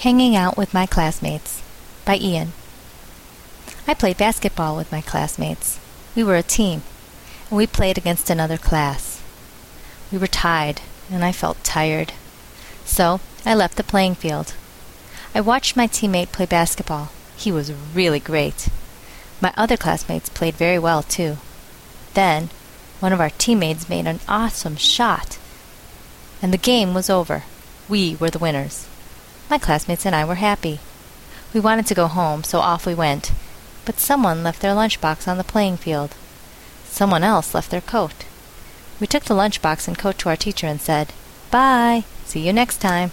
Hanging Out with My Classmates by Ian. I played basketball with my classmates. We were a team, and we played against another class. We were tied, and I felt tired. So I left the playing field. I watched my teammate play basketball. He was really great. My other classmates played very well, too. Then, one of our teammates made an awesome shot, and the game was over. We were the winners. My classmates and I were happy. We wanted to go home, so off we went. But someone left their lunchbox on the playing field. Someone else left their coat. We took the lunchbox and coat to our teacher and said, Bye. See you next time.